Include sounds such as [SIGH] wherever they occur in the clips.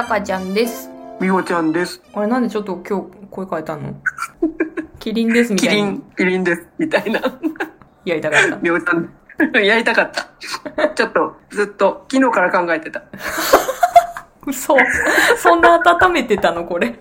たかちゃんです。みほちゃんです。あれなんでちょっと今日声変えたの？[LAUGHS] キリンですみたいにキリン、キリンです。みたいな。やりたかった。みほちゃん、[LAUGHS] やりたかった。ちょっと、ずっと、昨日から考えてた。嘘。そんな温めてたのこれ。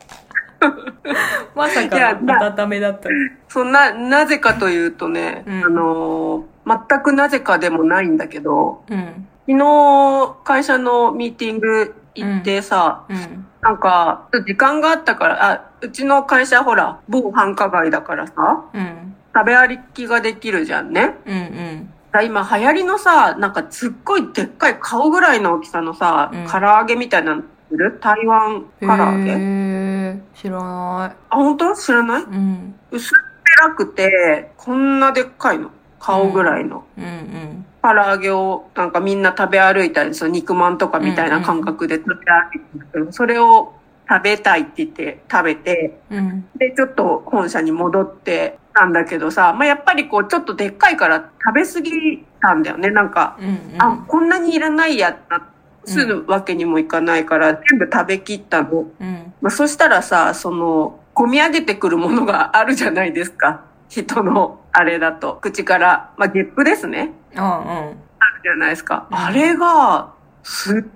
まさかのな温めだった。そんな、なぜかというとね、うんあのー全くなぜかでもないんだけど、うん。昨日、会社のミーティング行ってさ、うん。なんか、時間があったから、あ、うちの会社ほら、某繁華街だからさ、うん。食べ歩きができるじゃんね。うんうん。だ今流行りのさ、なんかすっごいでっかい顔ぐらいの大きさのさ、うん唐揚げみたいなのいる？台湾唐揚げ？知らなあ、本当？知らないい？うん。薄っぺらくて、こんなでっかいの。顔ぐらいの。うんうん。唐揚げをなんかみんな食べ歩いたりする肉まんとかみたいな感覚で食べ歩いてるけど、それを食べたいって言って食べて、うん。で、ちょっと本社に戻ってたんだけどさ、まあ、やっぱりこうちょっとでっかいから食べ過ぎたんだよね。なんか、うんうん。あ、こんなにいらないやな、するわけにもいかないから、全部食べきったの。うん。まあ、そしたらさ、その、込み上げてくるものがあるじゃないですか。人の、あれだと。口から、まあ、ゲップですね。ああるじゃないですか。うんあれが、すっ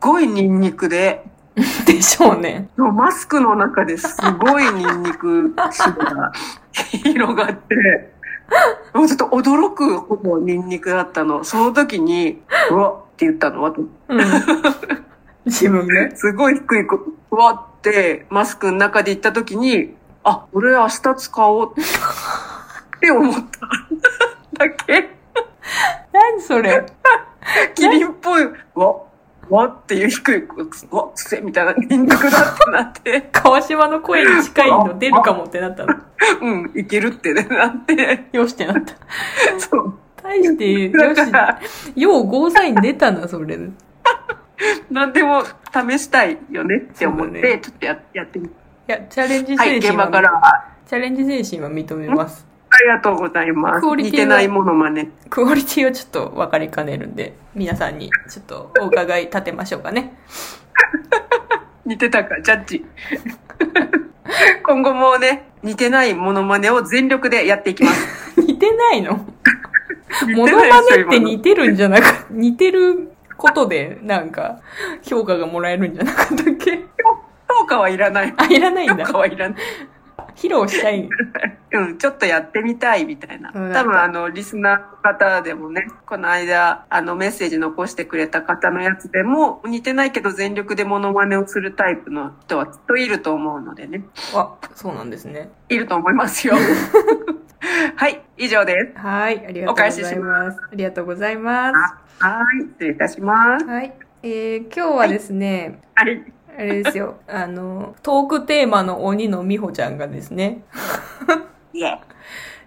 ごいニンニクで、うん。でしょうね。マスクの中ですごいニンニク臭が [LAUGHS] 広がって、もうちょっと驚くほどニンニクだったの。その時に、うわって言ったの。私うん。[LAUGHS] 自分で。すごい低い声、うわってマスクの中で言った時に、あ、俺明日使おうって思っただけ。何それ？キリンっぽい、うわ、うわっていう低いわ、つせみたいなニンニクだってなって、川島の声に近いの出るかもってなったの。うん、いけるってなって、よしってなった。そう。大して、よし、ようゴーサイン出たな、それ。[LAUGHS] 何でも試したいよねって思って、ねちょっとややってみいや、チャレンジはい、現精神は、場から、あチャレンジ精神は認めます。りがとうございますクオ。リティは似てないものまね。クオリティはちょっと分かりかねるんで、皆さんにちょっとお伺い立てましょうかね。[LAUGHS] 似てたか、ジャッジ。[LAUGHS] 今後もね、似てないモノマネを全力でやっていきます。[LAUGHS] 似てないの？似モてノマないですよネって似てるんじゃなく、似てることで、なんか、評価がもらえるんじゃなかったっけ？評価はいらない。あ、いらないん評だ。価はいらない。披露したい。[LAUGHS] うん、ちょっとやってみたいみたいな。うん多分あの、リスナーの方でもね、この間、あの、メッセージ残してくれた方のやつでも、似てないけど全力でモノマネをするタイプの人はきっといると思うのでね。あ、そうなんですね。いると思いますよ。[LAUGHS] はい、以上です。はい、ありがとうございます。ありがとうございます。はい、失礼いたします。はい。えー、今日はですね、はい。あれですよ、あの、トークテーマの鬼の美穂ちゃんがですね、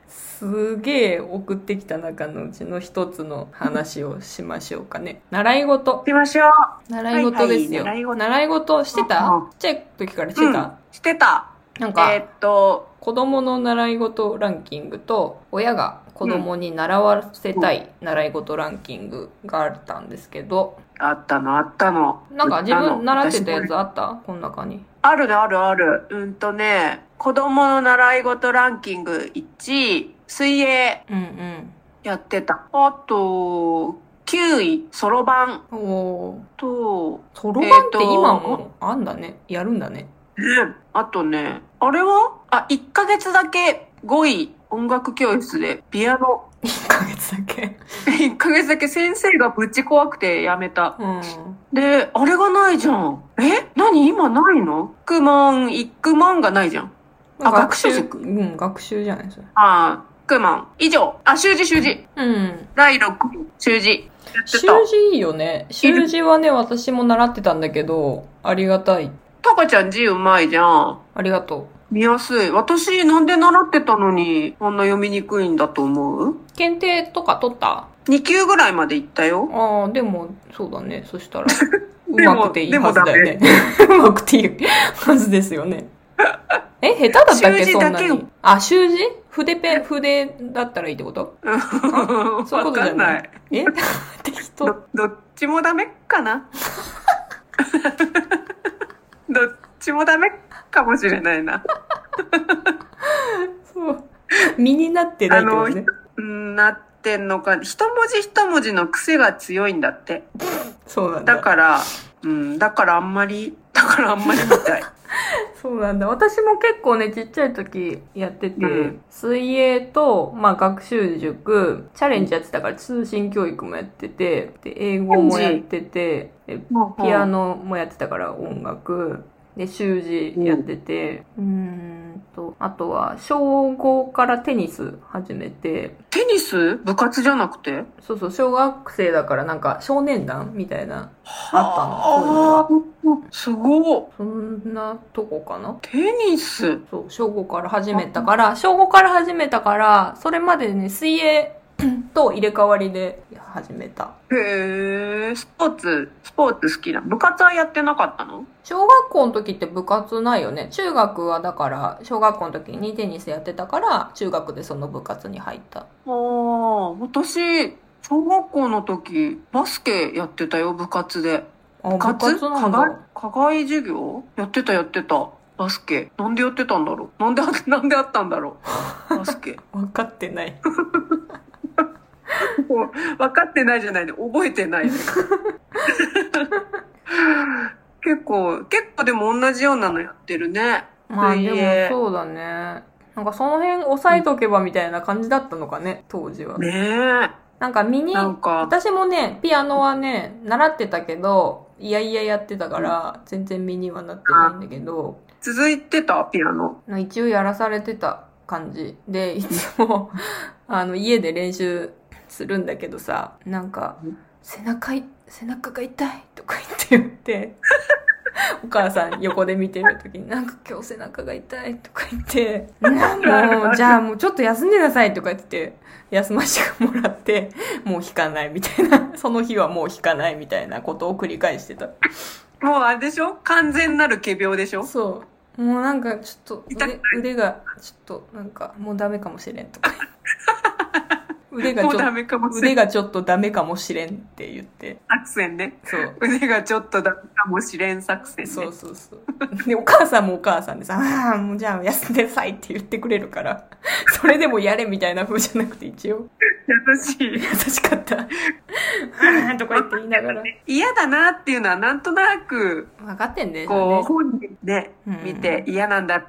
すげえ送ってきた中のうちの一つの話をしましょうかね。習い事行。きましょう。習い事ですよ。はいはい習い事してた？うんちっちゃい時からしてた、うん、してた。なんか、えーっと、子供の習い事ランキングと、親が子供に習わせたい習い事ランキングがあったんですけど、あったの、あったの。なんか自分習ってたや私つあった？この中に。あるね、あるある。うんとね、子供の習い事ランキング1位、水泳うんうん。やってた。あと、9位、そろばんおー。と、そろばんって今もあんだね。やるんだね。ねあとね、あれは？あ、1ヶ月だけ5位、音楽教室でピアノ。1ヶ月だけ？[LAUGHS] 1ヶ月だけ先生がぶち怖くてやめた。うん。で、あれがないじゃん。え？何？今ないの？クマン、イックマンがないじゃん。あ学習塾うん、学習じゃないそれ。あー、クマン。以上。あ、習字習字。うん。第6位、習字。習た。字いいよね。習字はね、私も習ってたんだけど、ありがたい。タカちゃん字うまいじゃん。ありがと見やすい。私なんで習ってたのに、あんな読みにくいんだと思う？う。検定とか取った ?2 級ぐらいまで行ったよ。ああ、でも、そうだね。そしたら、[LAUGHS] うまくていいはずだよね。[LAUGHS] うまくていいはずですよね。え、下手だったっけ習字だけそんなに？あ、習字？筆ペン、筆だったらいいってこと？[LAUGHS] そういうわことじゃなかんないい。え？適当。ど、どっちもダメかな？ちもダメかもしれないな。[LAUGHS] そう。身になってないけどね。うん、なってんのか。一文字一文字の癖が強いんだって。そうなんだ。だから、うん、だからあんまり、だからあんまりみたい。[LAUGHS] そうなんだ。私も結構ね、ちっちゃい時やってて、うん水泳と、まあ学習塾、チャレンジやってたから通信教育もやってて、で、英語もやってて、でピアノもやってたから音楽、で、習字やってて、うーんと、あとは、小5からテニス始めて、テニス？部活じゃなくて？そうそう、小学生だからなんか少年団みたいな、あ。ったのああ、すごい。そんなとこかな？テニス？そう、小5から始めたから、小5から始めたから、それまでね、水泳 [CLEARS THROAT] と入れ替わりで始めた。へえ、スポーツ、スポーツ好きな。部活はやってなかったの？小学校の時って部活ないよね。中学はだから、小学校の時にテニスやってたから、中学でその部活に入った。ああ、私、小学校の時、バスケやってたよ、部活で。あ、部部活？課なん外だ。課外授業？やってたやってた。バスケ。なんでやってたんだろう？なんであ、[LAUGHS] なんであったんだろう？バスケ。[LAUGHS] 分かってない。[LAUGHS] [LAUGHS] もう分かってないじゃないね。覚えてないね。[LAUGHS] 結構、結構でも同じようなのやってるね。まあでもそうだね。なんかその辺押さえとけばみたいな感じだったのかね、当時は。ねえ。なんかミニ、私もね、ピアノはね、習ってたけど、いやいややってたから、全然身にはなってないんだけど、続いてた？ピアノ。一応やらされてた感じで、いつも、あの、家で練習するんだけどさ、なんかうん、背中い、背中が痛いとか言って言って、[LAUGHS] お母さん横で見てる時に、なんか今日背中が痛いとか言って、な [LAUGHS] もう、じゃあもうちょっと休んでなさいとか言って、休ませてもらって、もう弾かないみたいな、その日はもう弾かないみたいなことを繰り返してた。もうあれでしょ？完全なる仮病でしょ？そう。もうなんかちょっと腕がちょっとなんかもうダメかもしれんとか。[LAUGHS] 腕がちょっと、かもしれん。腕がちょっとダメかもしれんって言って。作戦ね。そう。腕がちょっとダメかもしれん作戦ね。そうそうそう。で、お母さんもお母さんでさ、ああ、もうじゃあ休んでなさいって言ってくれるから、[LAUGHS] それでもやれみたいな風じゃなくて一応、優しい。優しかった。ああ、とか言って言いながら。嫌だなっていうのはなんとなく、分かってんだよこう、ね。本人でうん見て嫌なんだな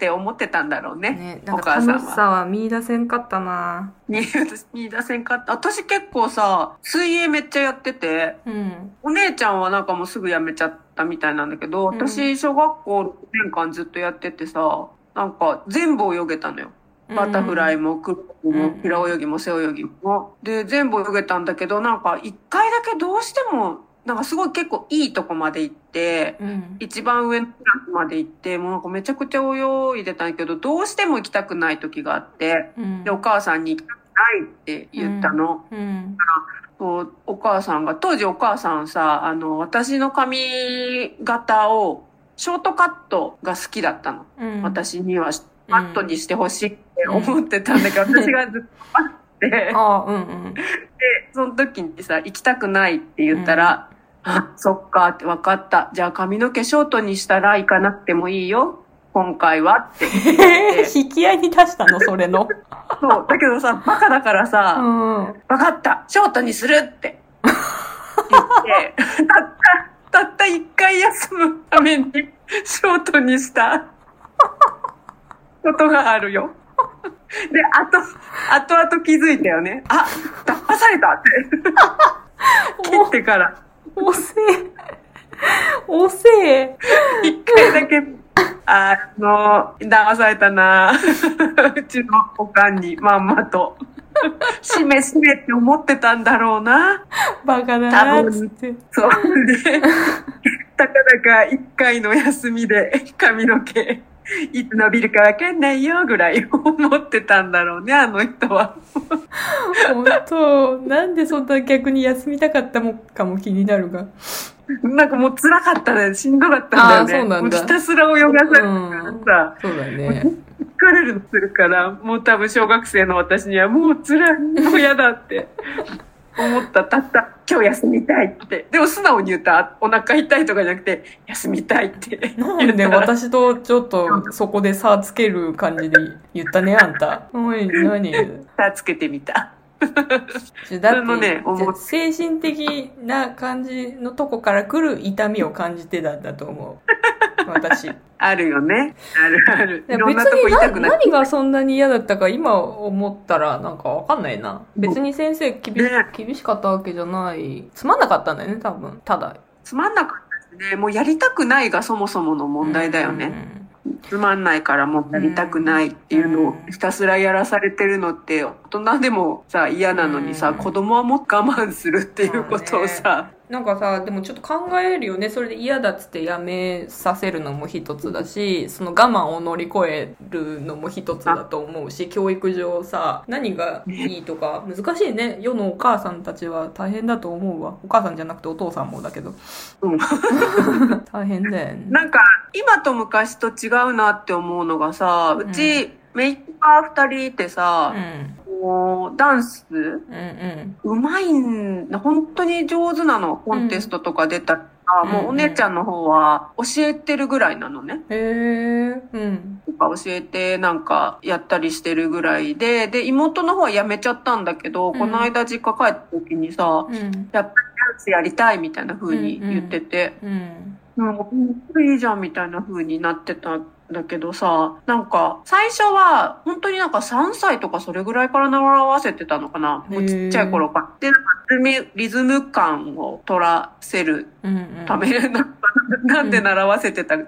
って思ってたんだろうね。ね、なんおか母さんは。楽しさは見出せんかったな見 [LAUGHS] 見出せんかった。私結構さ、水泳めっちゃやってて、うん。お姉ちゃんはなんかもうすぐ辞めちゃったみたいなんだけど、うん私小学校6年間ずっとやっててさ、なんか全部泳げたのよ。バタフライもクロもうん平泳ぎも背泳ぎも。で、全部泳げたんだけど、なんか一回だけどうしても、なんかすごい結構いいとこまで行って、うん。一番上のクラスまで行って、もうなんかめちゃくちゃ泳いでたんだけど、どうしても行きたくない時があって、うん。で、お母さんに行きたくないって言ったの。うん。そうお母さんが、当時お母さんさ、あの、私の髪型を、ショートカットが好きだったの。うん。私には、カットにしてほしいって思ってたんだけど、[LAUGHS] 私がずっと待って、ああ、うんうん。その時にさ、行きたくないって言ったら、あ、そっかって分かった。じゃあ髪の毛ショートにしたら行かなくてもいいよ。今回はって。[LAUGHS] 引き合いに出したの、それの。そう。だけどさ、バカだからうさ、ん。分かったショートにするって言って、[LAUGHS] たった、たった一回休むためにショートにしたことがあるよ。で、あと、後々気づいたよね。あ、騙されたって。[LAUGHS] 切ってから。おせえ。おせえ。一回だけ、あの、騙されたなうちのおかんに、まんまと。しめしめって思ってたんだろうな。バカだな、つって。そう。で、たかだか一回の休みで髪の毛、[LAUGHS] いつ伸びるかわかんないよぐらい思ってたんだろうね、あの人は。本当なんでそんな逆に休みたかったもんかも気になるが。なんかもう辛かったね。しんどかったんだよね。そうなんだもひたすら泳がされるからさ、そうだね。疲れるのするから、もう多分小学生の私にはもう辛い、もう嫌だって思った。たった、今日休みたいって。でも素直に言った。お腹痛いとかじゃなくて、休みたいって。なんで私とちょっとそこで差つける感じで言ったね、あんた。おい、何？さあつけてみた。だって、ね精神的な感じのとこから来る痛みを感じてたんだと思う。私。い [LAUGHS] あるよね。あるある。いや別に何がそんなに嫌だったか今思ったらなんかわかんないな。別に先生厳しね厳しかったわけじゃない。つまんなかったんだよね、多分。ただ。つまんなかったですね。もうやりたくないがそもそもの問題だよね。うんつまんないからもうやりたくないっていうのをひたすらやらされてるのって大人でもさ嫌なのにさ、うん子供はもっと我慢するっていうことをさ、なんかさ、でもちょっと考えるよね。それで嫌だっつってやめさせるのも一つだし、その我慢を乗り越えるのも一つだと思うし、教育上さ、何がいいとか難しいね。世のお母さんたちは大変だと思うわ。お母さんじゃなくてお父さんもだけど。うん [LAUGHS] 大変だよね。なんか今と昔と違うなって思うのがさうち、メイクアー二人いてさう、ん。もうダンスうんうん。うまいんだ本当に上手なのコンテストとか出たら、うんもうお姉ちゃんの方は教えてるぐらいなのね。へえ。うん。とか教えてなんかやったりしてるぐらいで、で、妹の方は辞めちゃったんだけど、うんこの間実家帰った時にさ、うん。やっぱりダンスやりたいみたいな風に言ってて、うん。うん、本当いいじゃんみたいな風になってたんだけどさ、なんか最初は本当になんか3歳とかそれぐらいから習わせてたのかな。もうちっちゃい頃から。で、なんかリズムリズム感を取らせるうん。うん。ため、なんかなんで習わせてたか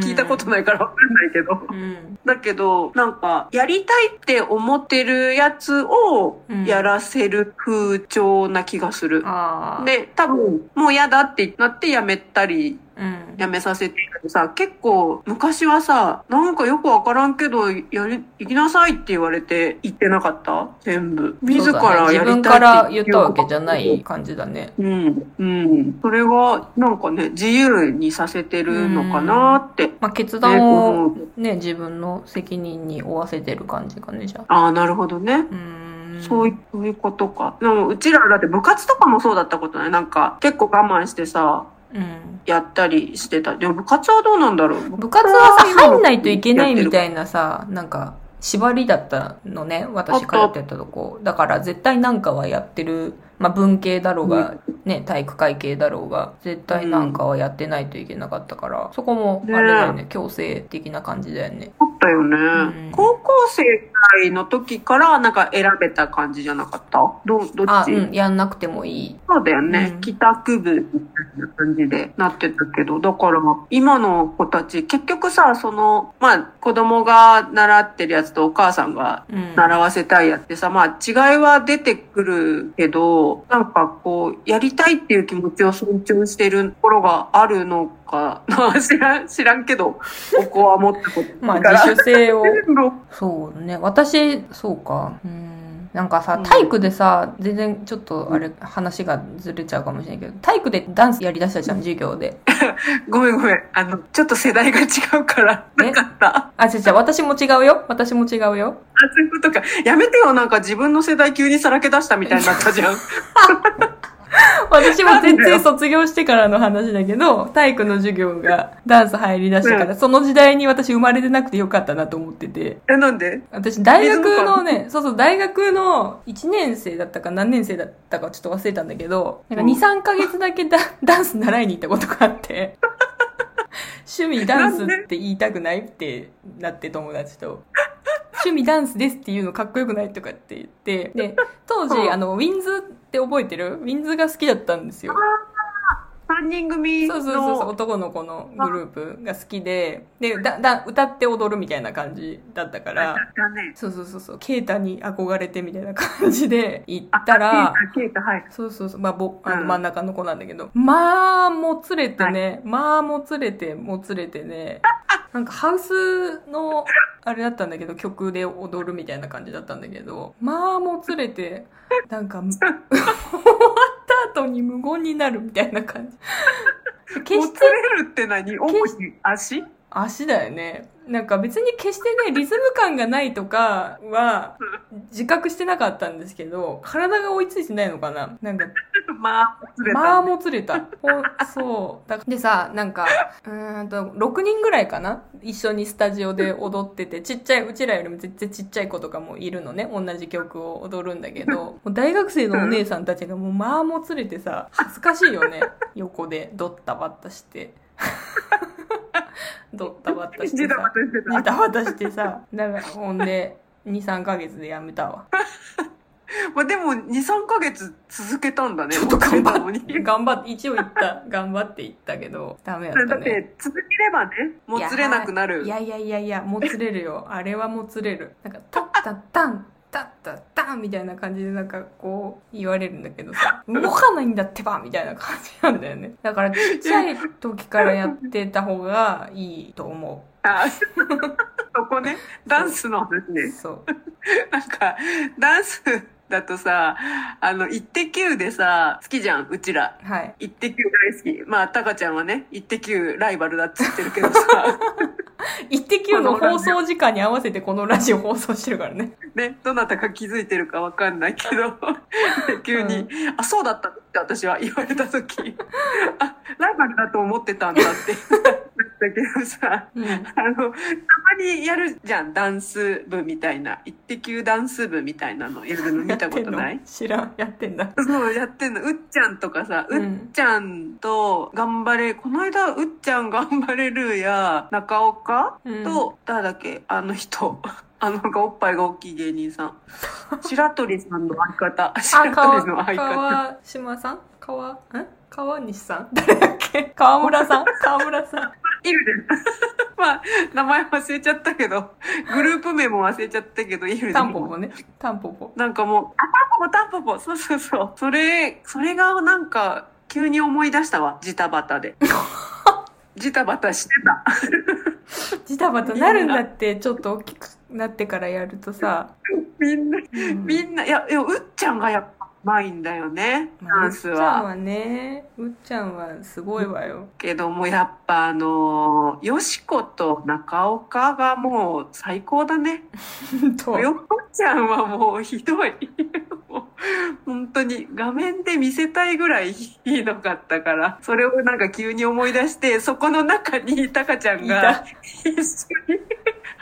聞いたことないからわかんないけど。うん。だけど、なんか、やりたいって思ってるやつをうんやらせる風潮な気がする。ああ。で、多分、もう嫌だってなってやめたり、うん。やめさせてるさ、結構、昔はさ、なんかよくわからんけど、やり、行きなさいって言われて行ってなかった？全部。自らやりたいって自分から言ったわけじゃない感じだね。うん、うん。それが、なんかね、自由にさせてるのかなって。まあ、決ね断を思うね、自分の責任に負わせてる感じかね、じゃあ。ああ、なるほどね。うーん。そういそうことか。でも、うちらだって部活とかもそうだったことない。なんか、結構我慢してさ、うん。やったりしてた。でも部活はどうなんだろう？部活はさ、入んないといけないみい。たいなさ、なんか、縛りだったのね、私通ってたとこ。だから絶対なんかはやってる。まあ文系だろうが、ね、体育会系だろうが、絶対なんかはやってないといけなかったから、そこも、あれだよね、強制的な感じだよね。あったよね、ん。高校生くらいの時からなんか選べた感じじゃなかった？どう、どあ、っち、うん、やんなくてもいい。そうだよね、うん。帰宅部みたいな感じでなってたけど、だから今の子たち、結局さ、その、まあ子供が習ってるやつとお母さんがうん。習わせたいやってさ、まあ違いは出てくるけど、なんかこう、やりたいっていう気持ちを尊重してるところがあるのかな知らん、知らんけど、[LAUGHS] ここは持ったことまあ自主性を。[LAUGHS] そうね。私、そうか。うん。なんかさう、ん体育でさ、全然ちょっとあれ、話がずれちゃうかもしれないけど、体育でダンスやりだしたじゃん、授業で。[LAUGHS] ごめんごめん。あの、ちょっと世代が違うから、え？なかった。あ、あ、違う違う、私も違うよ。私も違うよ。そういうことか。やめてよ、なんか自分の世代急にさらけ出したみたいになったじゃん。[LAUGHS] [LAUGHS] 私も全然卒業してからの話だけど、体育の授業がダンス入り出してから、その時代に私生まれてなくてよかったなと思ってて。え、なんで？私、大学のね、そうそう、大学の1年生だったか何年生だったかちょっと忘れたんだけど、なんか2、3ヶ月だけダ [LAUGHS] ダンス習いに行ったことがあって、[LAUGHS] 趣味ダンスって言いたくないってなって友達と。趣味ダンスですっていうのかっこよくないとかって言って、[LAUGHS] で、当時、うん。あの、ウィンズって覚えてる？ウィンズが好きだったんですよ。3人組の。そうそうそう男の子のグループが好きで、で、だ、だ、歌って踊るみたいな感じだったから。そうそうそうそう、ケイタに憧れてみたいな感じで行ったら、あ、ケイタ、ケイタ、はい。そうそうそう、まあ、ぼ、あのうん。真ん中の子なんだけど、まあ、もつれてね、まあ、もつれて、もつれてね、[LAUGHS] なんかハウスの、あれだったんだけど、曲で踊るみたいな感じだったんだけど、まあ、もつれて、なんか、終わった後に無言になるみたいな感じ。[LAUGHS] 決もしてつれるって何？主に足？足だよね。なんか別に決してね、リズム感がないとかは自覚してなかったんですけど、体が追いついてないのかななんか、まあ、ずれた。まあもつれた。そう。だでさ、なんか、うーんと、6人ぐらいかな？一緒にスタジオで踊ってて、ちっちゃい、うちらよりも全然ちっちゃい子とかもいるのね。同じ曲を踊るんだけど、大学生のお姉さんたちがもうまあもつれてさ、恥ずかしいよね。横でドッタバッタして。[LAUGHS] ドッタバッタしてジタバさタしてたジタバタしてさ、だから、ほんで、2、3ヶ月でやめたわ。[LAUGHS] まあでも、2、3ヶ月続けたんだね。ちょっと頑張って、頑張って、一応言った、頑張って言ったけど、ダメだったね。だって、続ければね、もつれなくなるい。やいやいやいや、もつれるよ。あれはもつれる。なんか、タッタッタン、タッタッタンみたいな感じでなんかこう言われるんだけどさ、[LAUGHS] 動かないんだってばみたいな感じなんだよね。だからちっちゃい時からやってた方がいいと思あそこね、ダンスの話う。ね。そう。なんか、ダンスだとさ、あの、イッテ Q でさ、好きじゃん、うちら。はい。イッテ Q 大好き。まあ、タカちゃんはね、イッテ Q ライバルだって言ってるけどさ、[LAUGHS] イッテ Q の放送時間に合わせてこのラジオ放送してるからね。[LAUGHS] ね、どなたか気づいてるかわかんないけど、[LAUGHS] 急に、あ、そうだったって私は言われた時、あ、ライバルだと思ってたんだって。言 [LAUGHS] ったけどさ、うん。あの、たまにやるじゃん、ダンス部みたいな。イッテ Q ダンス部みたいなのやるの見たことない？知らん。やってんだ。そう、やってんの。うっちゃんとかさ、ううんっちゃんと頑張れ、この間、うっちゃん頑張れるや、中岡うんと、誰だっけ、あの人。あの、なんかおっぱいが大きい芸人さん。白鳥さんの相方。あ、白川、鳥の相方。川島さん？川、ん？川西さん？誰だっけ？川村さん？川村さん。いるで。[LAUGHS] まあ、名前忘れちゃったけど、グループ名も忘れちゃったけど、いるで。タンポポね。タンポポ。なんかもう、あ、タンポポ、タンポポ。そうそうそう。それ、それがなんか、急に思い出したわ。ジタバタで。[LAUGHS] ジタバタしてた。[LAUGHS] ジタバタなるんだって、ちょっと大きくなってからやるとさ。みんな、うんみんな、いや、いや、うっちゃんがやっぱうまいんだよね。ダンスは。うっちゃんはね、うっちゃんはすごいわよ。けども、やっぱあのー、よしこと中岡がもう最高だね。とよっちゃんはもうひどい。本当に画面で見せたいぐらいひどかったから、それをなんか急に思い出して、そこの中にタカちゃんいがた [LAUGHS] 一緒に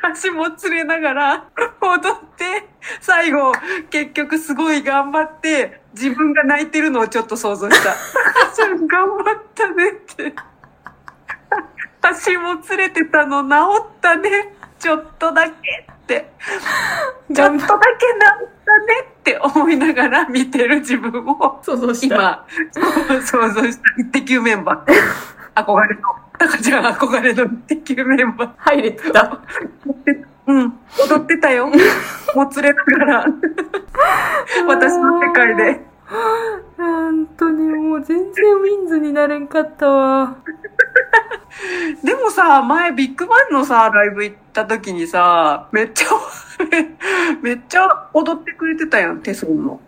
足もつれながら踊って、最後結局すごい頑張って、自分が泣いてるのをちょっと想像した。ちゃん頑張ったねって。足もつれてたの治ったね。ちょっとだけって。[LAUGHS] ちょっとだけ治ったねって思いながら見てる自分を想像した。今、想像した。イッテ Q メンバー。[LAUGHS] 憧れの、タカちゃん憧れのイッテ Q メンバー。入れてた。[LAUGHS] うん、踊ってたよ。[LAUGHS] もつれながら。[LAUGHS] 私の世界で。本当にもう全然ウィンズになれんかったわ。でもさ、前ビッグバンのさ、ライブ行った時にさ、めっちゃ、[LAUGHS] めっちゃ踊ってくれてたやん、テソンの。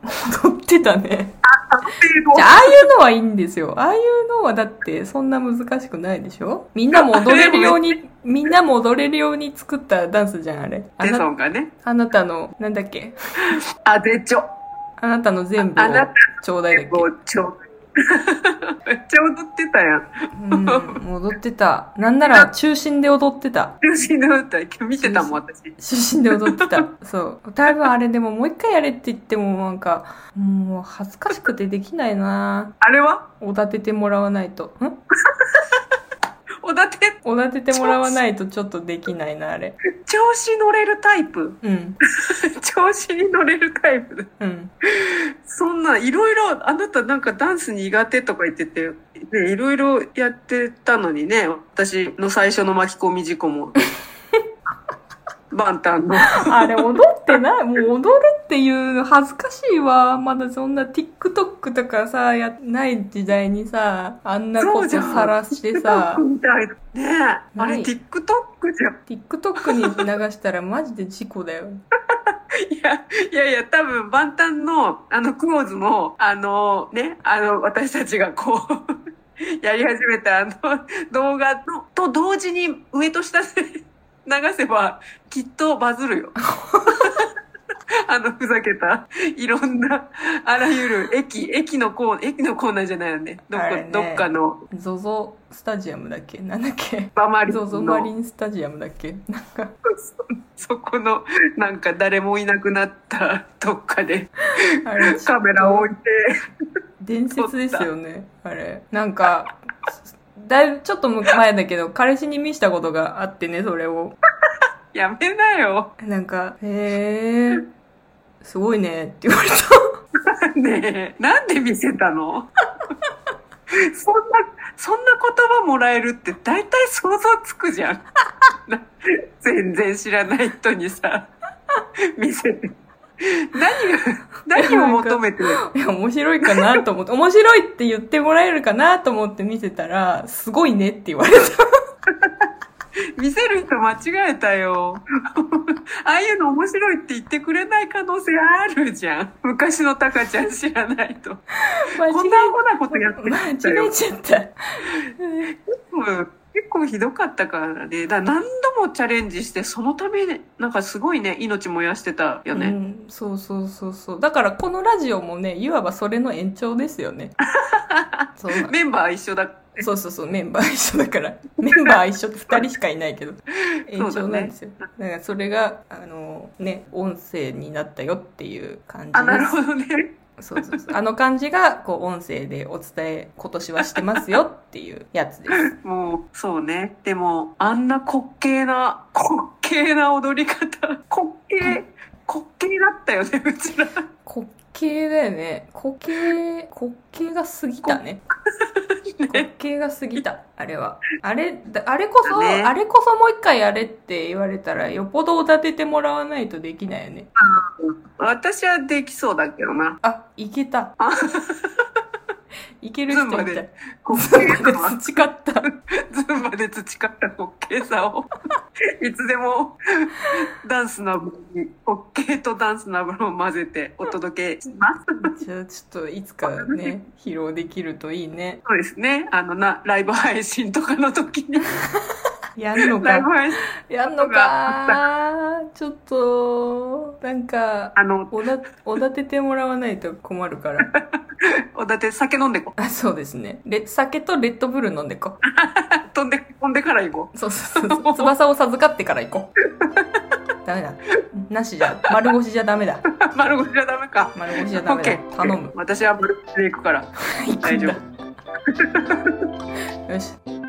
踊ってたね。ああ、ああいうのはいいんですよ。ああいうのはだってそんな難しくないでしょ？みんなも踊れるように、みんなも踊れるように作ったダンスじゃん、あれ。あテソなンがね。あなたの、なんだっけ？あ、でちょ。あなたの全部をちょうだいだっもうちょ。[LAUGHS] めっちゃ踊ってたやん。けうん、踊ってた。なんなら中心で踊ってた。中心で踊った今日見てたもん、私。中心で踊ってた。そう。多分あれでももう一回やれって言ってもなんか、もう恥ずかしくてできないなあれは？おだててもらわないと。ん？おだて、おだててもらわないとちょっとできないな、あれ。調子乗れるタイプ。うん。[LAUGHS] 調子に乗れるタイプ。うん。そんな、いろいろ、あなたなんかダンス苦手とか言ってて、ね、いろいろやってたのにね、私の最初の巻き込み事故も。バンタンの。[LAUGHS] あれ踊ってないもう踊るっていうの恥ずかしいわ。まだそんな TikTok とかさ、や、ない時代にさ、あんなことさらしてさみたいな。ねえ。あれ TikTok じゃん。TikTok に流したらマジで事故だよ。[LAUGHS] いや、いやいや、多分、万端の、あの、クローズも、あの、ね、あの、私たちがこう、[LAUGHS] やり始めたあの動画のと同時に上と下で流せばきっとバズるよ。[LAUGHS] あの、ふざけた、いろんな、あらゆる駅、駅のコーナー、駅のコーナーじゃないよね。どっか、ね。どっかの、ゾゾスタジアムだっけ？なんだっけ？バマリゾゾマリの、ンスタジアムだっけ？なんか、[LAUGHS] そこの、なんか誰もいなくなったどっかで。あれ、カメラを置いて、伝説ですよね。あれ。なんか、だいぶ、ちょっと前だけど、彼氏に見したことがあってね、それを。[LAUGHS] やめなよ。なんか、へえ、すごいねって言われた。[LAUGHS] ねえ、なんで見せたの？[LAUGHS] そんな、そんな言葉もらえるって大体想像つくじゃん。な全然知らない人にさ、見せて。[LAUGHS] 何が、何を求めてる？いや、面白いかなと思って、面白いって言ってもらえるかなと思って見せたら、すごいねって言われた。[LAUGHS] 見せる人間違えたよ。[LAUGHS] ああいうの面白いって言ってくれない可能性あるじゃん。昔のタカちゃん知らないと。こんなアホなことやってたよ違え。ちゃった。うん結構ひどかったからね。だから何度もチャレンジして、そのために、なんかすごいね、命燃やしてたよね。うん、そうそうそうそう。だからこのラジオもね、いわばそれの延長ですよね。[LAUGHS] そうメンバー一緒だ。そうそうそう、メンバー一緒だから。メンバー一緒って二人しかいないけど。[LAUGHS] 延長なんですよ。だからそれが、あの、ね、音声になったよっていう感じです。あ、なるほどね。そうそうそう。あの感じが、こう、音声でお伝え、今年はしてますよっていうやつです。[LAUGHS] もう、そうね。でも、あんな滑稽な、滑稽な踊り方。滑稽、滑稽だったよね、うちら。滑稽だよね。滑稽、滑稽が過ぎたね。[LAUGHS] 滑稽が過ぎた。あれは。あれ、だあれこそ、だねあれこそもう一回やれって言われたら、よっぽどおだててもらわないとできないよね。私はできそうだけどな。あ、いけた。[LAUGHS] いける人みたい。ズンバで培った。ズンバで培った滑稽さを、いつでもダンスナブルに、滑稽とダンスナブルを混ぜてお届けします。じゃあちょっといつかね、披露できるといいね。そうですね。あのな、ライブ配信とかの時に、やんのか。やんのか。ちょっと、なんか、あの、おだ、おだててもらわないと困るから。[LAUGHS] おだって酒飲んでこあ、そうですね。レ酒とレッドブル飲んでこう。う。[LAUGHS] 飛んで、飛んでから行こそうそうそう。翼を授かってから行こう。[LAUGHS] ダメだ。なしじゃ、丸腰じゃダメだ。う。丸腰じゃダメか。丸腰じゃダメだ頼む。私は丸腰で行くから。大丈。よし。